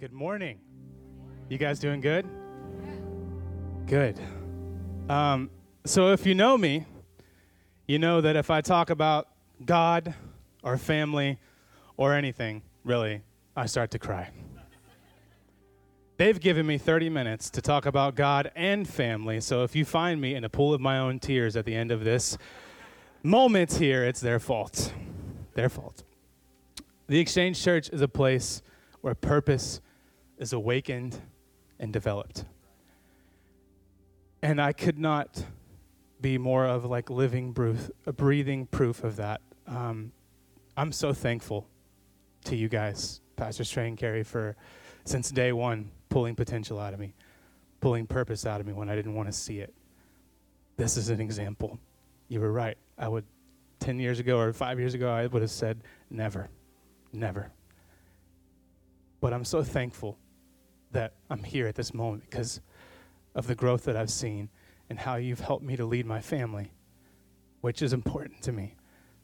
Good morning. You guys doing good? Good. Um, so, if you know me, you know that if I talk about God or family or anything, really, I start to cry. They've given me 30 minutes to talk about God and family, so if you find me in a pool of my own tears at the end of this moment here, it's their fault. Their fault. The Exchange Church is a place where purpose is awakened and developed. And I could not be more of like living proof, a breathing proof of that. Um, I'm so thankful to you guys, Pastor and Carrie, for since day one pulling potential out of me, pulling purpose out of me when I didn't want to see it. This is an example. You were right. I would, 10 years ago or five years ago, I would have said, never, never. But I'm so thankful that I'm here at this moment because of the growth that I've seen and how you've helped me to lead my family, which is important to me.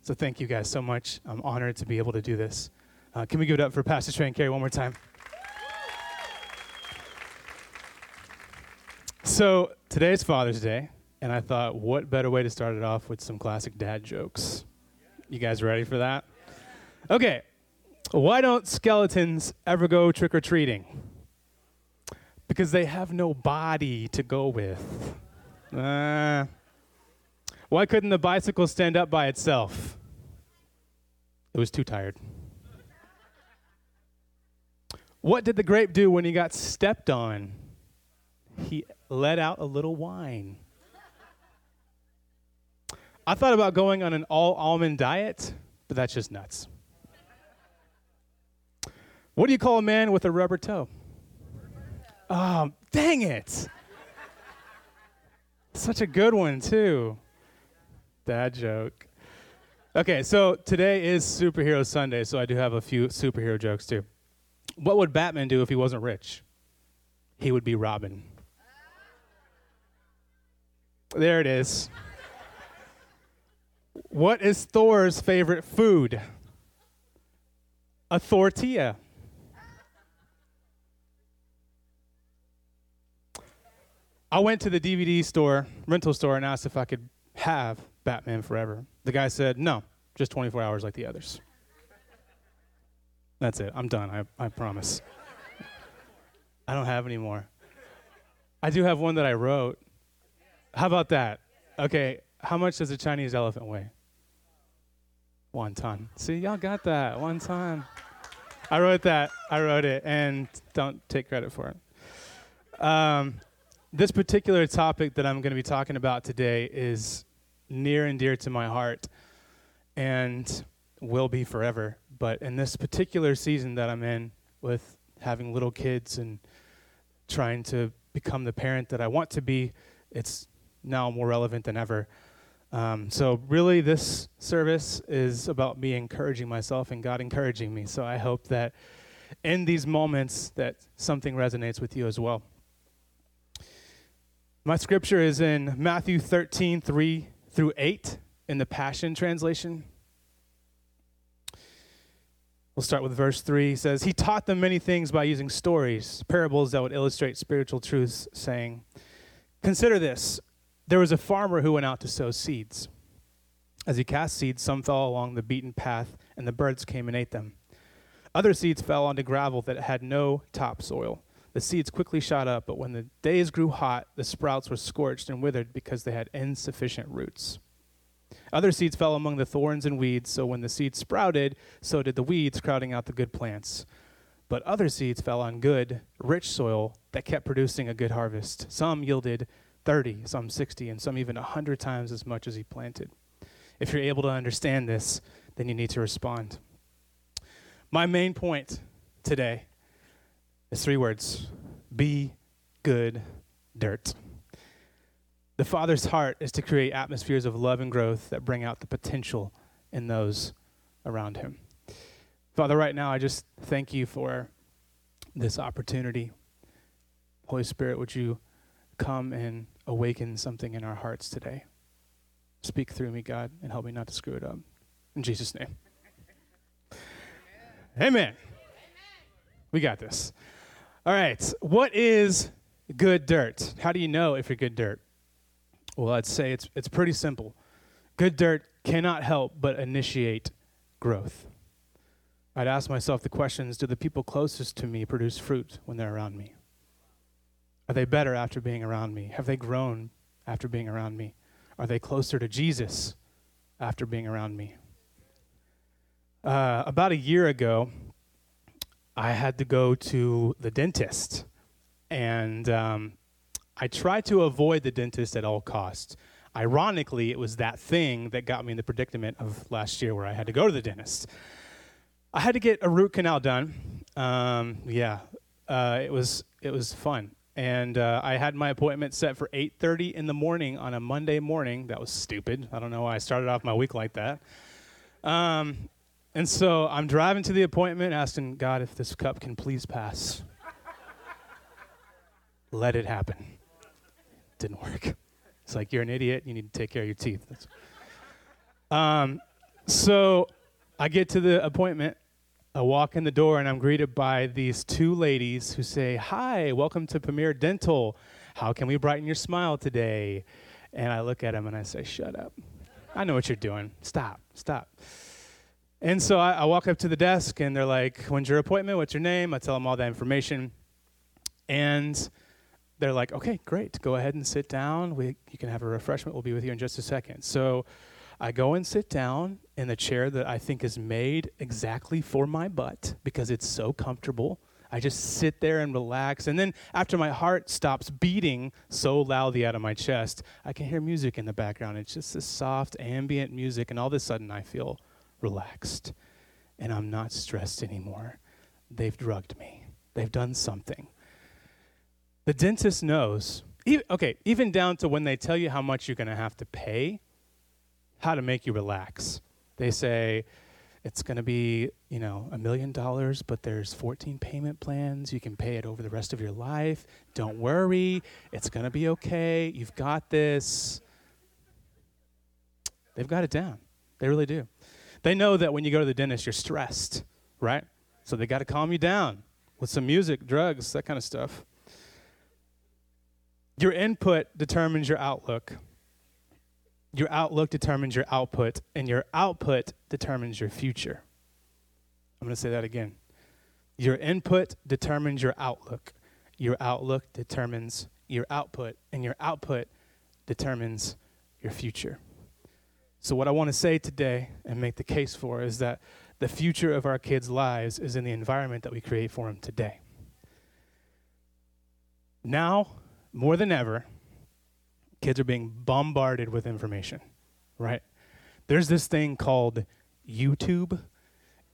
So thank you guys so much. I'm honored to be able to do this. Uh, can we give it up for Pastor Trey and Carrie one more time? So today's Father's Day, and I thought, what better way to start it off with some classic dad jokes? You guys ready for that? Okay. Why don't skeletons ever go trick or treating? Because they have no body to go with. Uh, why couldn't the bicycle stand up by itself? It was too tired. What did the grape do when he got stepped on? He let out a little wine. I thought about going on an all almond diet, but that's just nuts. What do you call a man with a rubber toe? Oh, dang it. Such a good one, too. Dad joke. Okay, so today is Superhero Sunday, so I do have a few superhero jokes, too. What would Batman do if he wasn't rich? He would be Robin. There it is. What is Thor's favorite food? A tortilla. I went to the DVD store, rental store, and asked if I could have Batman Forever. The guy said, no, just 24 hours like the others. That's it. I'm done. I, I promise. I don't have any more. I do have one that I wrote. How about that? Okay, how much does a Chinese elephant weigh? One ton. See, y'all got that. One ton. I wrote that. I wrote it, and don't take credit for it. Um, this particular topic that I'm going to be talking about today is near and dear to my heart and will be forever. But in this particular season that I'm in, with having little kids and trying to become the parent that I want to be, it's now more relevant than ever. Um, so, really, this service is about me encouraging myself and God encouraging me. So, I hope that in these moments that something resonates with you as well. My scripture is in Matthew 13, 3 through 8 in the Passion Translation. We'll start with verse 3. He says, He taught them many things by using stories, parables that would illustrate spiritual truths, saying, Consider this there was a farmer who went out to sow seeds. As he cast seeds, some fell along the beaten path, and the birds came and ate them. Other seeds fell onto gravel that had no topsoil. The seeds quickly shot up, but when the days grew hot, the sprouts were scorched and withered because they had insufficient roots. Other seeds fell among the thorns and weeds, so when the seeds sprouted, so did the weeds, crowding out the good plants. But other seeds fell on good, rich soil that kept producing a good harvest. Some yielded 30, some 60, and some even 100 times as much as he planted. If you're able to understand this, then you need to respond. My main point today is three words be good dirt. The Father's heart is to create atmospheres of love and growth that bring out the potential in those around Him. Father, right now, I just thank you for this opportunity. Holy Spirit, would you come and awaken something in our hearts today? Speak through me, God, and help me not to screw it up. In Jesus' name. Amen. Amen. We got this. All right. What is good dirt? How do you know if you're good dirt? Well, I'd say it's, it's pretty simple. Good dirt cannot help but initiate growth. I'd ask myself the questions Do the people closest to me produce fruit when they're around me? Are they better after being around me? Have they grown after being around me? Are they closer to Jesus after being around me? Uh, about a year ago, I had to go to the dentist. And um, I tried to avoid the dentist at all costs. Ironically, it was that thing that got me in the predicament of last year where I had to go to the dentist. I had to get a root canal done. Um, yeah, uh, it was it was fun, and uh, I had my appointment set for 8:30 in the morning on a Monday morning. That was stupid. I don't know why I started off my week like that. Um, and so I'm driving to the appointment, asking God if this cup can please pass. Let it happen. Didn't work. It's like you're an idiot. You need to take care of your teeth. Um, so I get to the appointment. I walk in the door and I'm greeted by these two ladies who say, Hi, welcome to Premier Dental. How can we brighten your smile today? And I look at them and I say, Shut up. I know what you're doing. Stop, stop. And so I, I, walk up to the desk and they're like, When's your appointment? What's your name? I tell them all that information. And they're like, Okay, great. Go ahead and sit down. We, you can have a refreshment. We'll be with you in just a second. So I go and sit down in the chair that I think is made exactly for my butt because it's so comfortable. I just sit there and relax. And then after my heart stops beating so loudly out of my chest, I can hear music in the background. It's just this soft ambient music. And all of a sudden, I feel relaxed and I'm not stressed anymore. They've drugged me, they've done something. The dentist knows, okay, even down to when they tell you how much you're going to have to pay, how to make you relax. They say, it's going to be, you know, a million dollars, but there's 14 payment plans. You can pay it over the rest of your life. Don't worry. It's going to be okay. You've got this. They've got it down. They really do. They know that when you go to the dentist, you're stressed, right? So they got to calm you down with some music, drugs, that kind of stuff. Your input determines your outlook. Your outlook determines your output, and your output determines your future. I'm going to say that again. Your input determines your outlook. Your outlook determines your output, and your output determines your future. So, what I want to say today and make the case for is that the future of our kids' lives is in the environment that we create for them today. Now, more than ever, kids are being bombarded with information, right? There's this thing called YouTube.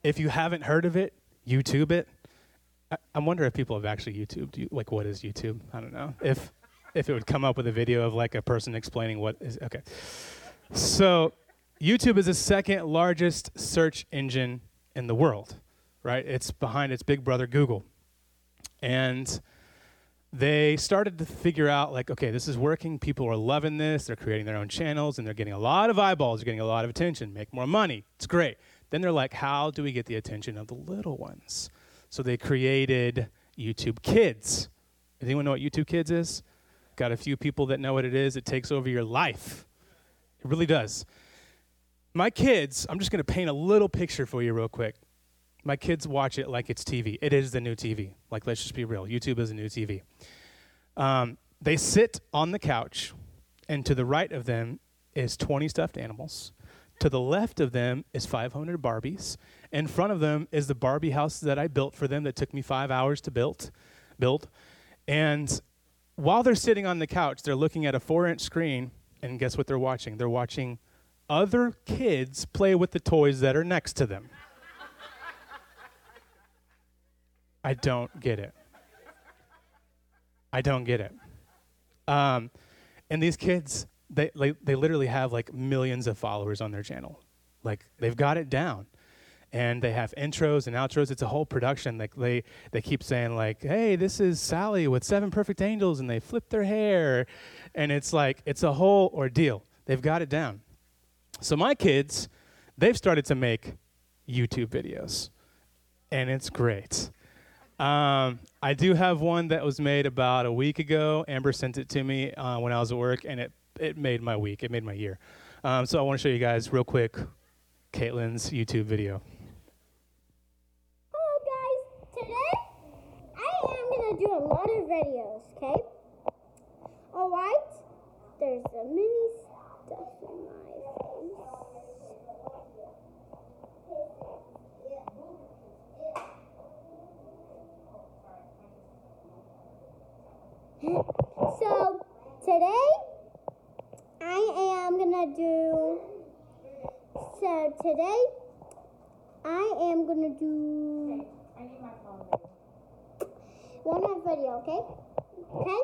If you haven't heard of it, YouTube it. I, I wonder if people have actually YouTubed. You, like, what is YouTube? I don't know. If if it would come up with a video of like a person explaining what is okay. So YouTube is the second largest search engine in the world, right? It's behind its big brother Google. And they started to figure out like okay this is working. People are loving this. They're creating their own channels and they're getting a lot of eyeballs. They're getting a lot of attention. Make more money. It's great. Then they're like how do we get the attention of the little ones? So they created youtube kids. Does anyone know what youtube kids is? Got a few people that know what it is. It takes over your life. It really does my kids, I'm just going to paint a little picture for you real quick. My kids watch it like it's TV. It is the new TV. Like, let's just be real. YouTube is a new TV. Um, they sit on the couch, and to the right of them is 20 stuffed animals. To the left of them is 500 Barbies. In front of them is the Barbie house that I built for them that took me five hours to build. build. And while they're sitting on the couch, they're looking at a four inch screen, and guess what they're watching? They're watching other kids play with the toys that are next to them. I don't get it. I don't get it. Um, and these kids, they, like, they literally have like millions of followers on their channel. Like they've got it down. And they have intros and outros. It's a whole production. Like they, they keep saying like, "Hey, this is Sally with seven perfect angels," and they flip their hair, and it's like it's a whole ordeal. They've got it down. So my kids, they've started to make YouTube videos, and it's great. Um, I do have one that was made about a week ago. Amber sent it to me uh, when I was at work, and it, it made my week. It made my year. Um, so I want to show you guys real quick Caitlin's YouTube video. Hello guys, today I am gonna do a lot of videos, okay? Alright, there's a mini stuff in my face. So today I am gonna do today I am gonna do one more video, okay? Okay?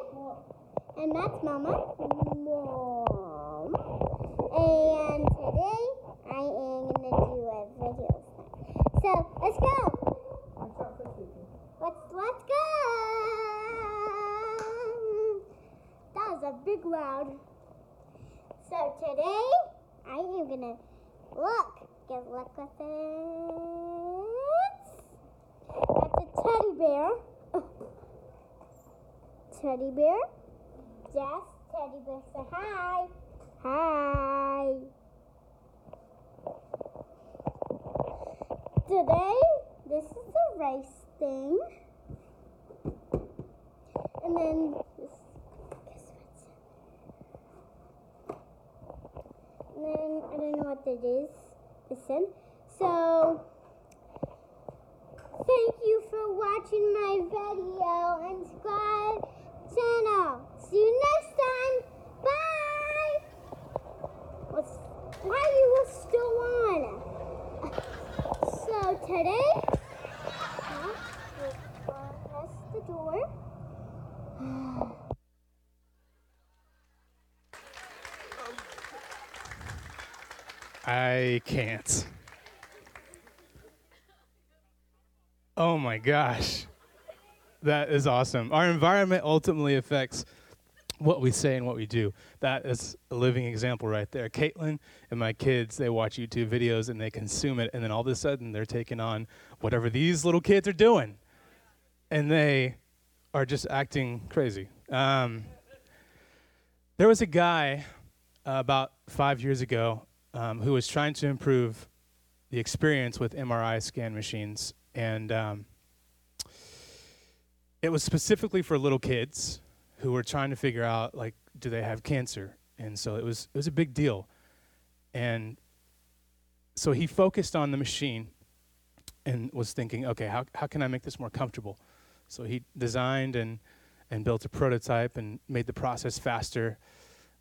And that's Mama. Mom. And today I am gonna do a video. So let's go. Let's let's go. That was a big loud. So today I am gonna look. Get look with it. That's a teddy bear. Teddy bear. Yes, teddy bear. Say hi. Hi. Today, this is a race thing. And then then I don't know what it is. Listen. So thank you for watching my video and subscribe channel. See you next time. Bye. Why are you still on? So today, huh, we'll press the door. I can't. Oh my gosh. That is awesome. Our environment ultimately affects what we say and what we do. That is a living example right there. Caitlin and my kids, they watch YouTube videos and they consume it, and then all of a sudden they're taking on whatever these little kids are doing. And they are just acting crazy. Um, there was a guy uh, about five years ago um, who was trying to improve the experience with MRI scan machines. And um, it was specifically for little kids who were trying to figure out, like, do they have cancer? And so it was, it was a big deal. And so he focused on the machine and was thinking, okay, how, how can I make this more comfortable? So he designed and, and built a prototype and made the process faster.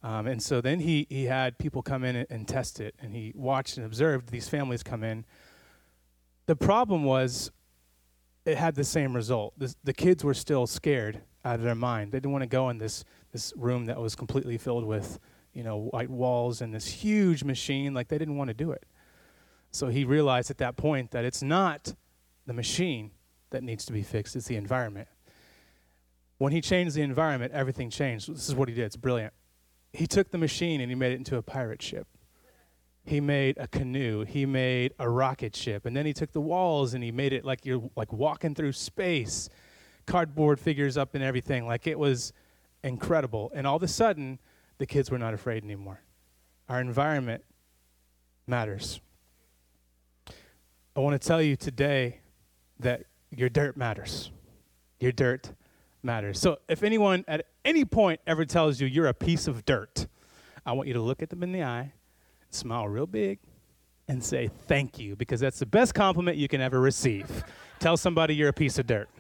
Um, and so then he, he had people come in and, and test it, and he watched and observed these families come in. The problem was it had the same result. This, the kids were still scared out of their mind. They didn't want to go in this, this room that was completely filled with, you know, white walls and this huge machine. Like, they didn't want to do it. So he realized at that point that it's not the machine that needs to be fixed, it's the environment. When he changed the environment, everything changed. This is what he did. It's brilliant. He took the machine and he made it into a pirate ship. He made a canoe. He made a rocket ship. And then he took the walls and he made it like you're like walking through space. Cardboard figures up and everything. Like it was incredible. And all of a sudden, the kids were not afraid anymore. Our environment matters. I want to tell you today that your dirt matters. Your dirt matters. So if anyone at any point ever tells you you're a piece of dirt, I want you to look at them in the eye, smile real big, and say thank you, because that's the best compliment you can ever receive. Tell somebody you're a piece of dirt.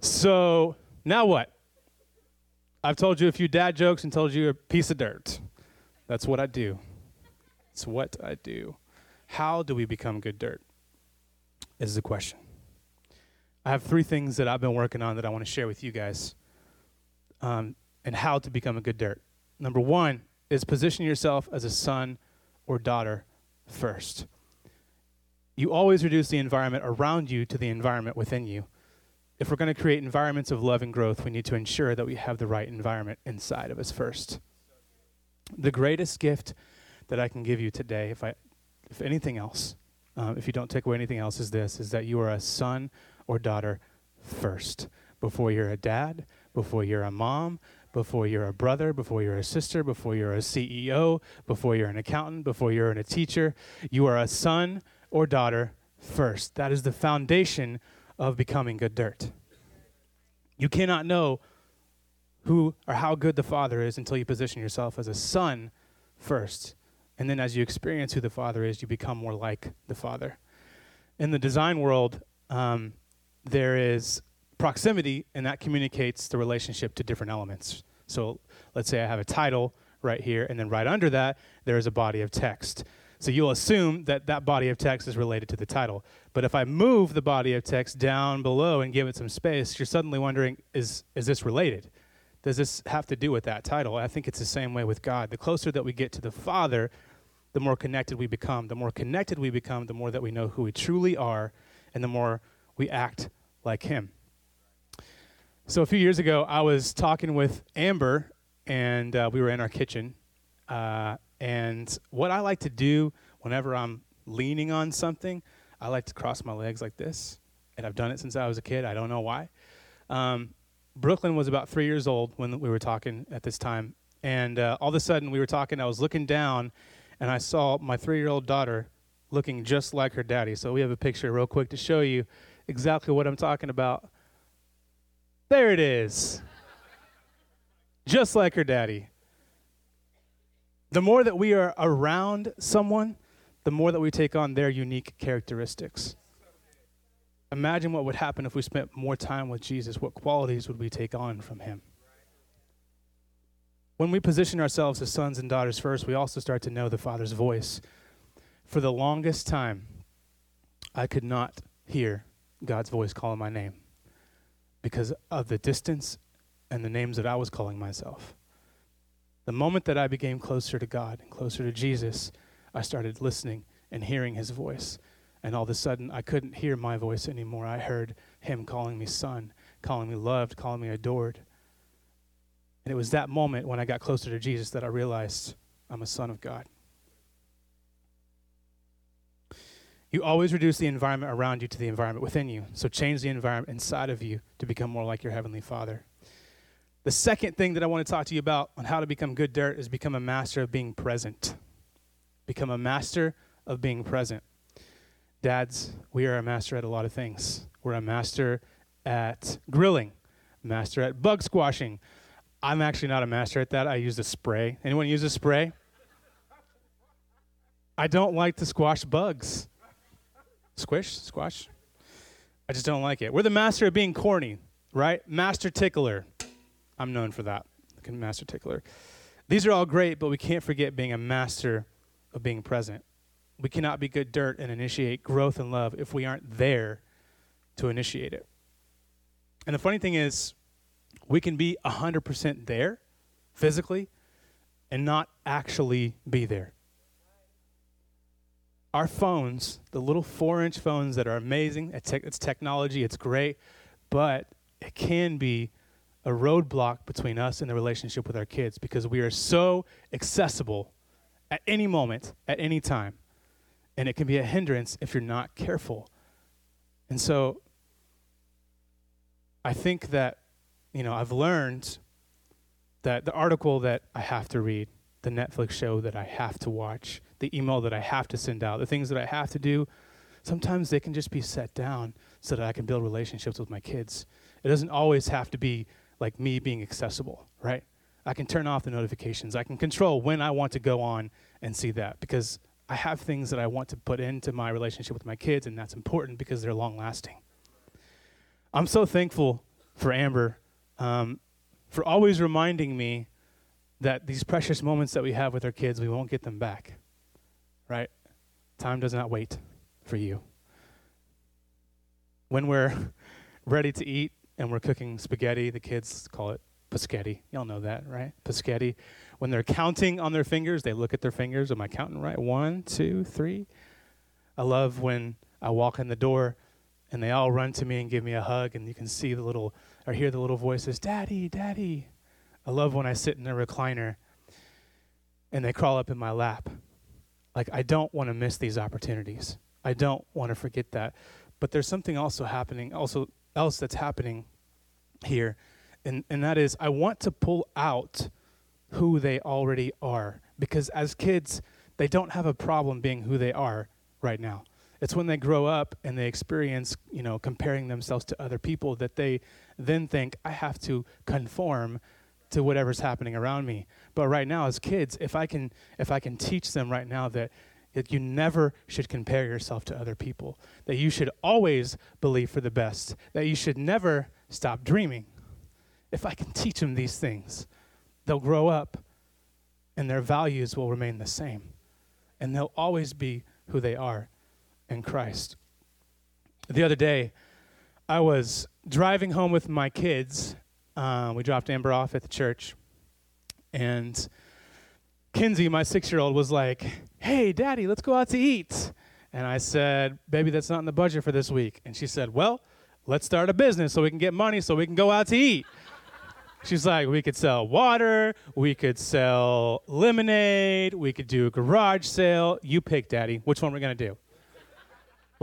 So now what? I've told you a few dad jokes and told you a piece of dirt. That's what I do. It's what I do. How do we become good dirt? Is the question. I have three things that I've been working on that I want to share with you guys um, and how to become a good dirt. Number one is position yourself as a son or daughter first. You always reduce the environment around you to the environment within you. If we're going to create environments of love and growth, we need to ensure that we have the right environment inside of us first. The greatest gift that I can give you today, if I, if anything else, um, if you don't take away anything else, is this: is that you are a son or daughter first, before you're a dad, before you're a mom, before you're a brother, before you're a sister, before you're a CEO, before you're an accountant, before you're a teacher. You are a son or daughter first. That is the foundation of becoming good dirt. You cannot know who or how good the Father is until you position yourself as a son first. And then as you experience who the Father is, you become more like the Father. In the design world, um, there is proximity, and that communicates the relationship to different elements. So let's say I have a title right here, and then right under that, there is a body of text. So you'll assume that that body of text is related to the title. But if I move the body of text down below and give it some space, you're suddenly wondering, is, is this related? Does this have to do with that title? I think it's the same way with God. The closer that we get to the Father, the more connected we become. The more connected we become, the more that we know who we truly are, and the more we act like Him. So a few years ago, I was talking with Amber, and uh, we were in our kitchen. Uh, and what I like to do whenever I'm leaning on something, I like to cross my legs like this. And I've done it since I was a kid. I don't know why. Um, Brooklyn was about three years old when we were talking at this time. And uh, all of a sudden, we were talking. I was looking down, and I saw my three year old daughter looking just like her daddy. So we have a picture, real quick, to show you exactly what I'm talking about. There it is. Just like her daddy. The more that we are around someone, the more that we take on their unique characteristics. Imagine what would happen if we spent more time with Jesus. What qualities would we take on from him? When we position ourselves as sons and daughters first, we also start to know the Father's voice. For the longest time, I could not hear God's voice calling my name because of the distance and the names that I was calling myself. The moment that I became closer to God and closer to Jesus, I started listening and hearing his voice. And all of a sudden, I couldn't hear my voice anymore. I heard him calling me son, calling me loved, calling me adored. And it was that moment when I got closer to Jesus that I realized I'm a son of God. You always reduce the environment around you to the environment within you. So change the environment inside of you to become more like your Heavenly Father. The second thing that I want to talk to you about on how to become good dirt is become a master of being present. Become a master of being present. Dads, we are a master at a lot of things. We're a master at grilling, master at bug squashing. I'm actually not a master at that. I use a spray. Anyone use a spray? I don't like to squash bugs. Squish, squash. I just don't like it. We're the master of being corny, right? Master tickler. I'm known for that. Master tickler. These are all great, but we can't forget being a master of being present. We cannot be good dirt and initiate growth and love if we aren't there to initiate it. And the funny thing is, we can be 100% there physically and not actually be there our phones, the little four inch phones that are amazing, it's, te- it's technology, it's great, but it can be a roadblock between us and the relationship with our kids because we are so accessible at any moment, at any time. And it can be a hindrance if you're not careful. And so I think that, you know, I've learned that the article that I have to read, the Netflix show that I have to watch, the email that I have to send out, the things that I have to do, sometimes they can just be set down so that I can build relationships with my kids. It doesn't always have to be like me being accessible, right? I can turn off the notifications. I can control when I want to go on and see that because I have things that I want to put into my relationship with my kids, and that's important because they're long lasting. I'm so thankful for Amber um, for always reminding me that these precious moments that we have with our kids, we won't get them back right? Time does not wait for you. When we're ready to eat and we're cooking spaghetti, the kids call it paschetti. Y'all know that, right? Paschetti. When they're counting on their fingers, they look at their fingers. Am I counting right? One, two, three. I love when I walk in the door and they all run to me and give me a hug, and you can see the little, or hear the little voices, Daddy, Daddy. I love when I sit in a recliner and they crawl up in my lap Like, I don't want to miss these opportunities. I don't want to forget that. But there's something also happening, also else that's happening here, and, and that is I want to pull out who they already are. Because as kids, they don't have a problem being who they are right now. It's when they grow up and they experience, you know, comparing themselves to other people that they then think, I have to conform to whatever's happening around me. But right now, as kids, if I can, if I can teach them right now that that you never should compare yourself to other people, that you should always believe for the best, that you should never stop dreaming. If I can teach them these things, they'll grow up and their values will remain the same. And they'll always be who they are in Christ. The other day, I was driving home with my kids. Uh, we dropped Amber off at the church. And Kinsey, my six year old, was like, Hey, daddy, let's go out to eat. And I said, Baby, that's not in the budget for this week. And she said, Well, let's start a business so we can get money so we can go out to eat. She's like, we could sell water, we could sell lemonade, we could do a garage sale. You pick, Daddy, which one we're gonna do.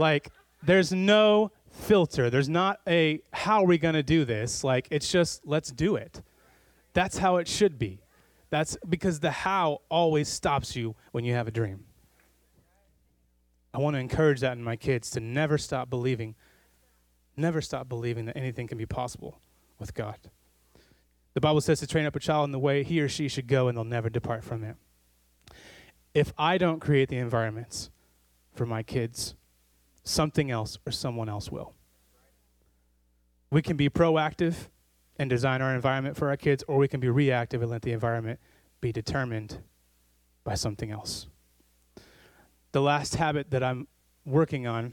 Like, there's no filter. There's not a how are we gonna do this? Like, it's just let's do it. That's how it should be. That's because the how always stops you when you have a dream. I want to encourage that in my kids to never stop believing, never stop believing that anything can be possible with God. The Bible says to train up a child in the way he or she should go, and they'll never depart from it. If I don't create the environments for my kids, something else or someone else will. We can be proactive and design our environment for our kids, or we can be reactive and let the environment be determined by something else. The last habit that I'm working on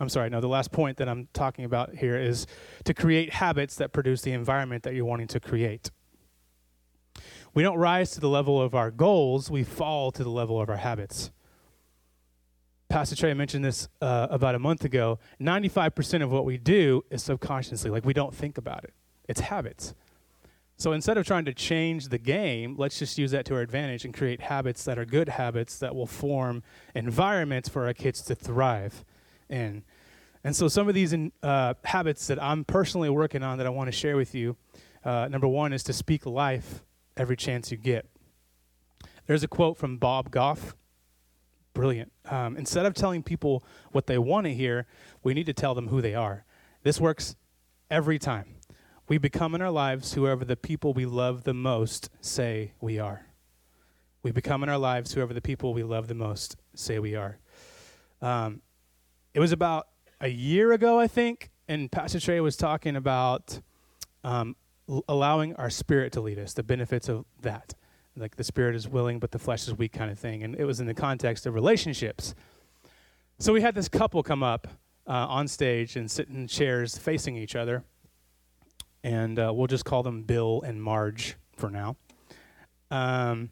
I'm sorry, no, the last point that I'm talking about here is to create habits that produce the environment that you're wanting to create. We don't rise to the level of our goals, we fall to the level of our habits. Pastor Trey mentioned this uh, about a month ago. 95% of what we do is subconsciously, like we don't think about it, it's habits. So instead of trying to change the game, let's just use that to our advantage and create habits that are good habits that will form environments for our kids to thrive in. And so, some of these uh, habits that I'm personally working on that I want to share with you uh, number one is to speak life every chance you get. There's a quote from Bob Goff. Brilliant. Um, instead of telling people what they want to hear, we need to tell them who they are. This works every time. We become in our lives whoever the people we love the most say we are. We become in our lives whoever the people we love the most say we are. Um, it was about a year ago, I think, and Pastor Trey was talking about um, allowing our spirit to lead us, the benefits of that. Like the spirit is willing, but the flesh is weak, kind of thing. And it was in the context of relationships. So we had this couple come up uh, on stage and sit in chairs facing each other. And uh, we'll just call them Bill and Marge for now. Um,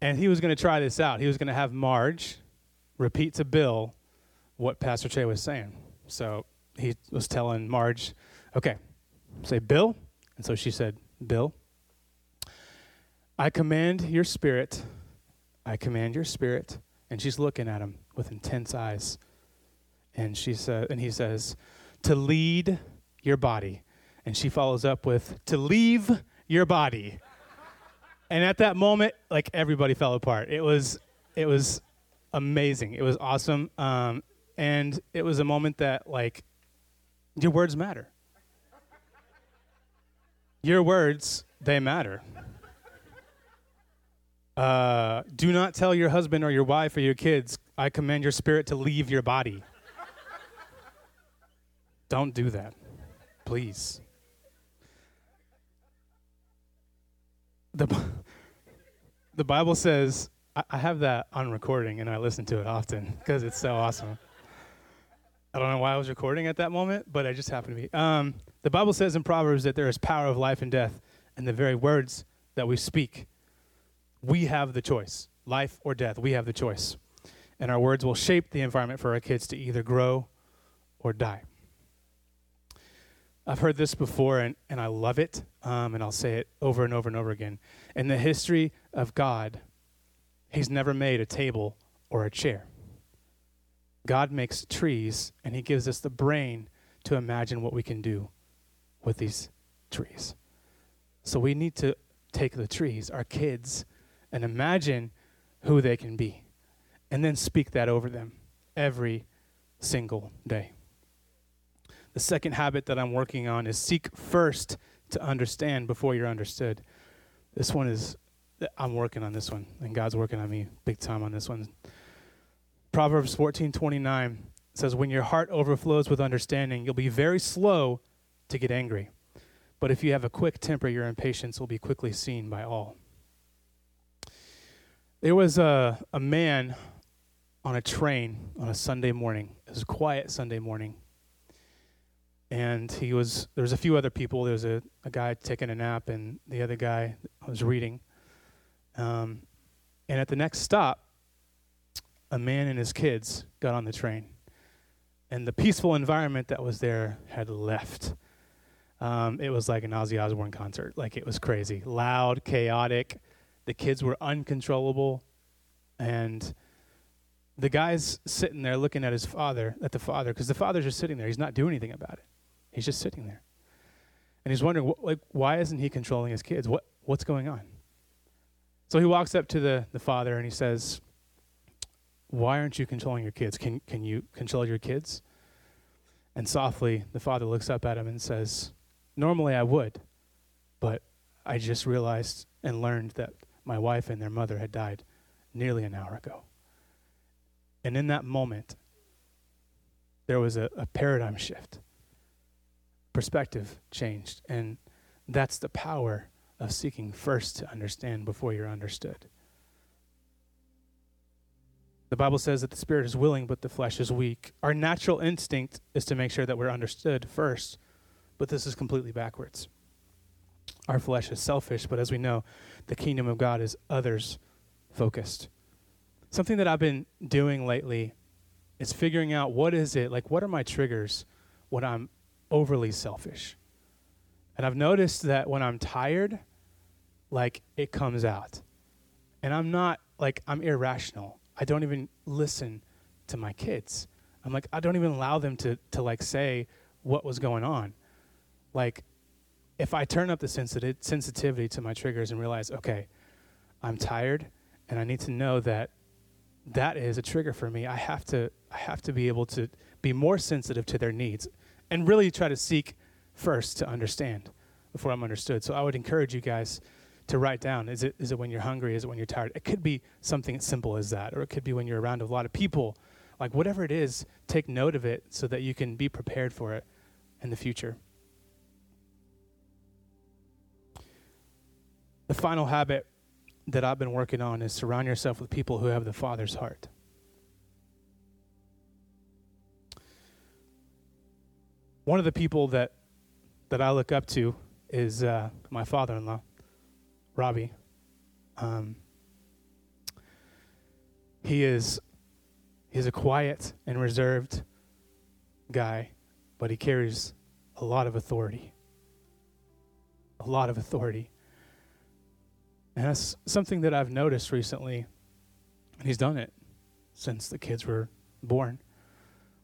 and he was going to try this out. He was going to have Marge repeat to Bill what Pastor Trey was saying. So he was telling Marge, okay, say Bill. And so she said, Bill, I command your spirit. I command your spirit. And she's looking at him with intense eyes. And she said, and he says, to lead your body. And she follows up with, to leave your body. And at that moment, like everybody fell apart. It was, it was amazing. It was awesome. Um, and it was a moment that, like, your words matter. Your words, they matter. Uh, do not tell your husband or your wife or your kids, I command your spirit to leave your body. Don't do that, please. The, the Bible says, I, I have that on recording and I listen to it often because it's so awesome. I don't know why I was recording at that moment, but I just happened to be. Um, the Bible says in Proverbs that there is power of life and death in the very words that we speak. We have the choice life or death. We have the choice. And our words will shape the environment for our kids to either grow or die. I've heard this before and, and I love it, um, and I'll say it over and over and over again. In the history of God, He's never made a table or a chair. God makes trees, and He gives us the brain to imagine what we can do with these trees. So we need to take the trees, our kids, and imagine who they can be, and then speak that over them every single day. The second habit that I'm working on is seek first to understand before you're understood. This one is, I'm working on this one, and God's working on me big time on this one. Proverbs 14 29 says, When your heart overflows with understanding, you'll be very slow to get angry. But if you have a quick temper, your impatience will be quickly seen by all. There was a, a man on a train on a Sunday morning. It was a quiet Sunday morning. And he was, there was a few other people. There was a, a guy taking a nap, and the other guy was reading. Um, and at the next stop, a man and his kids got on the train. And the peaceful environment that was there had left. Um, it was like an Ozzy Osbourne concert. Like it was crazy, loud, chaotic. The kids were uncontrollable. And the guy's sitting there looking at his father, at the father, because the father's just sitting there. He's not doing anything about it. He's just sitting there. And he's wondering, wh- like, why isn't he controlling his kids? What, what's going on? So he walks up to the, the father and he says, why aren't you controlling your kids? Can, can you control your kids? And softly, the father looks up at him and says, Normally I would, but I just realized and learned that my wife and their mother had died nearly an hour ago. And in that moment, there was a, a paradigm shift. Perspective changed. And that's the power of seeking first to understand before you're understood. The Bible says that the spirit is willing, but the flesh is weak. Our natural instinct is to make sure that we're understood first, but this is completely backwards. Our flesh is selfish, but as we know, the kingdom of God is others focused. Something that I've been doing lately is figuring out what is it, like, what are my triggers when I'm overly selfish? And I've noticed that when I'm tired, like, it comes out. And I'm not, like, I'm irrational. I don't even listen to my kids. I'm like, I don't even allow them to, to like say what was going on. Like, if I turn up the sensitivity to my triggers and realize, okay, I'm tired and I need to know that that is a trigger for me, I have to, I have to be able to be more sensitive to their needs and really try to seek first to understand before I'm understood. So I would encourage you guys to write down. Is it, is it when you're hungry? Is it when you're tired? It could be something as simple as that, or it could be when you're around a lot of people. Like, whatever it is, take note of it so that you can be prepared for it in the future. The final habit that I've been working on is surround yourself with people who have the Father's heart. One of the people that that I look up to is uh, my father-in-law. Robbie. Um, he is he's a quiet and reserved guy, but he carries a lot of authority. A lot of authority. And that's something that I've noticed recently. And he's done it since the kids were born.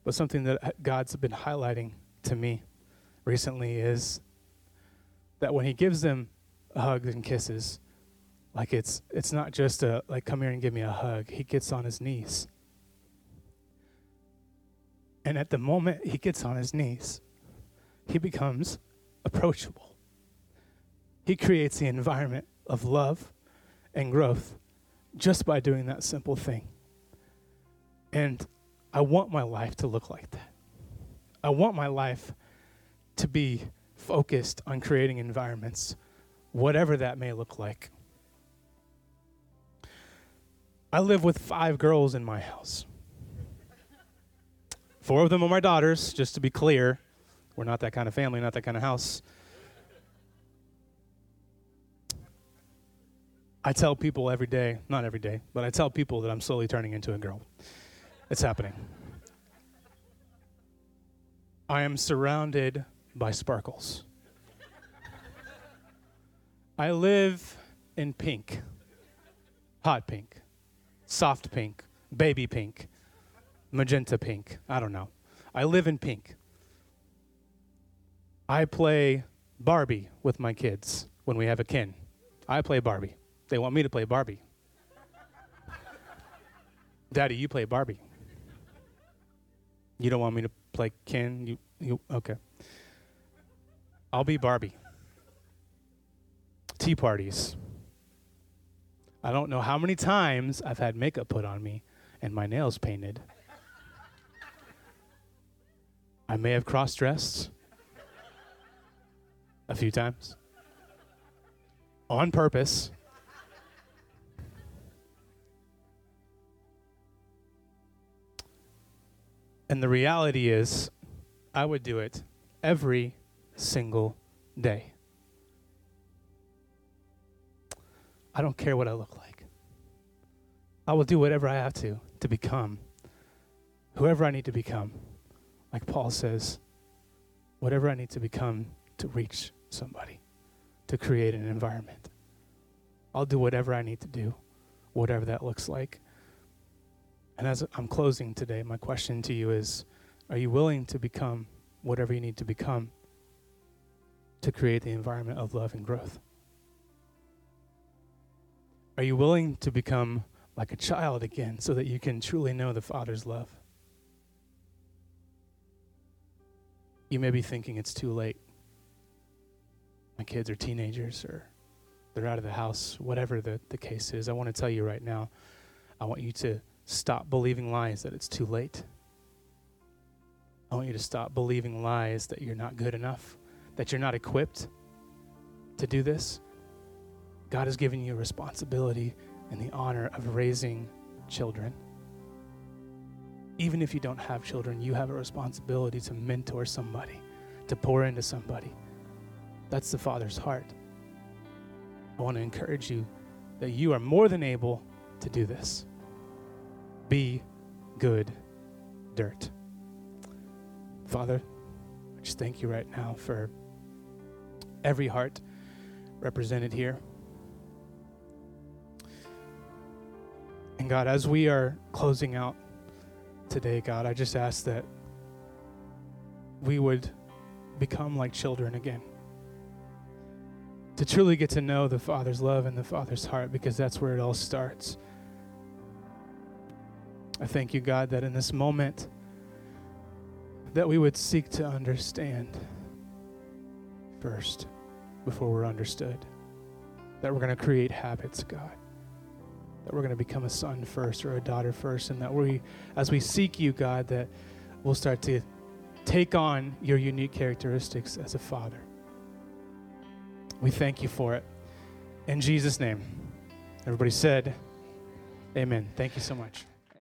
But something that God's been highlighting to me recently is that when he gives them hugs and kisses. Like it's it's not just a like come here and give me a hug. He gets on his knees. And at the moment he gets on his knees, he becomes approachable. He creates the environment of love and growth just by doing that simple thing. And I want my life to look like that. I want my life to be focused on creating environments whatever that may look like. I live with five girls in my house. Four of them are my daughters, just to be clear. We're not that kind of family, not that kind of house. I tell people every day, not every day, but I tell people that I'm slowly turning into a girl. It's happening. I am surrounded by sparkles. I live in pink, hot pink, soft pink, baby pink, magenta pink. I don't know. I live in pink. I play Barbie with my kids when we have a kin. I play Barbie. They want me to play Barbie. Daddy, you play Barbie. You don't want me to play Ken? You, you okay. I'll be Barbie. Tea parties. I don't know how many times I've had makeup put on me and my nails painted. I may have cross dressed a few times on purpose. And the reality is, I would do it every single day. I don't care what I look like. I will do whatever I have to to become whoever I need to become. Like Paul says, whatever I need to become to reach somebody, to create an environment. I'll do whatever I need to do, whatever that looks like. And as I'm closing today, my question to you is Are you willing to become whatever you need to become to create the environment of love and growth? Are you willing to become like a child again so that you can truly know the Father's love? You may be thinking it's too late. My kids are teenagers or they're out of the house, whatever the, the case is. I want to tell you right now, I want you to stop believing lies that it's too late. I want you to stop believing lies that you're not good enough, that you're not equipped to do this. God has given you a responsibility and the honor of raising children. Even if you don't have children, you have a responsibility to mentor somebody, to pour into somebody. That's the Father's heart. I want to encourage you that you are more than able to do this. Be good dirt. Father, I just thank you right now for every heart represented here. And God, as we are closing out today, God, I just ask that we would become like children again. To truly get to know the Father's love and the Father's heart, because that's where it all starts. I thank you, God, that in this moment, that we would seek to understand first before we're understood. That we're going to create habits, God that we're going to become a son first or a daughter first, and that we, as we seek you, God, that we'll start to take on your unique characteristics as a father. We thank you for it. In Jesus' name. Everybody said, Amen. Thank you so much.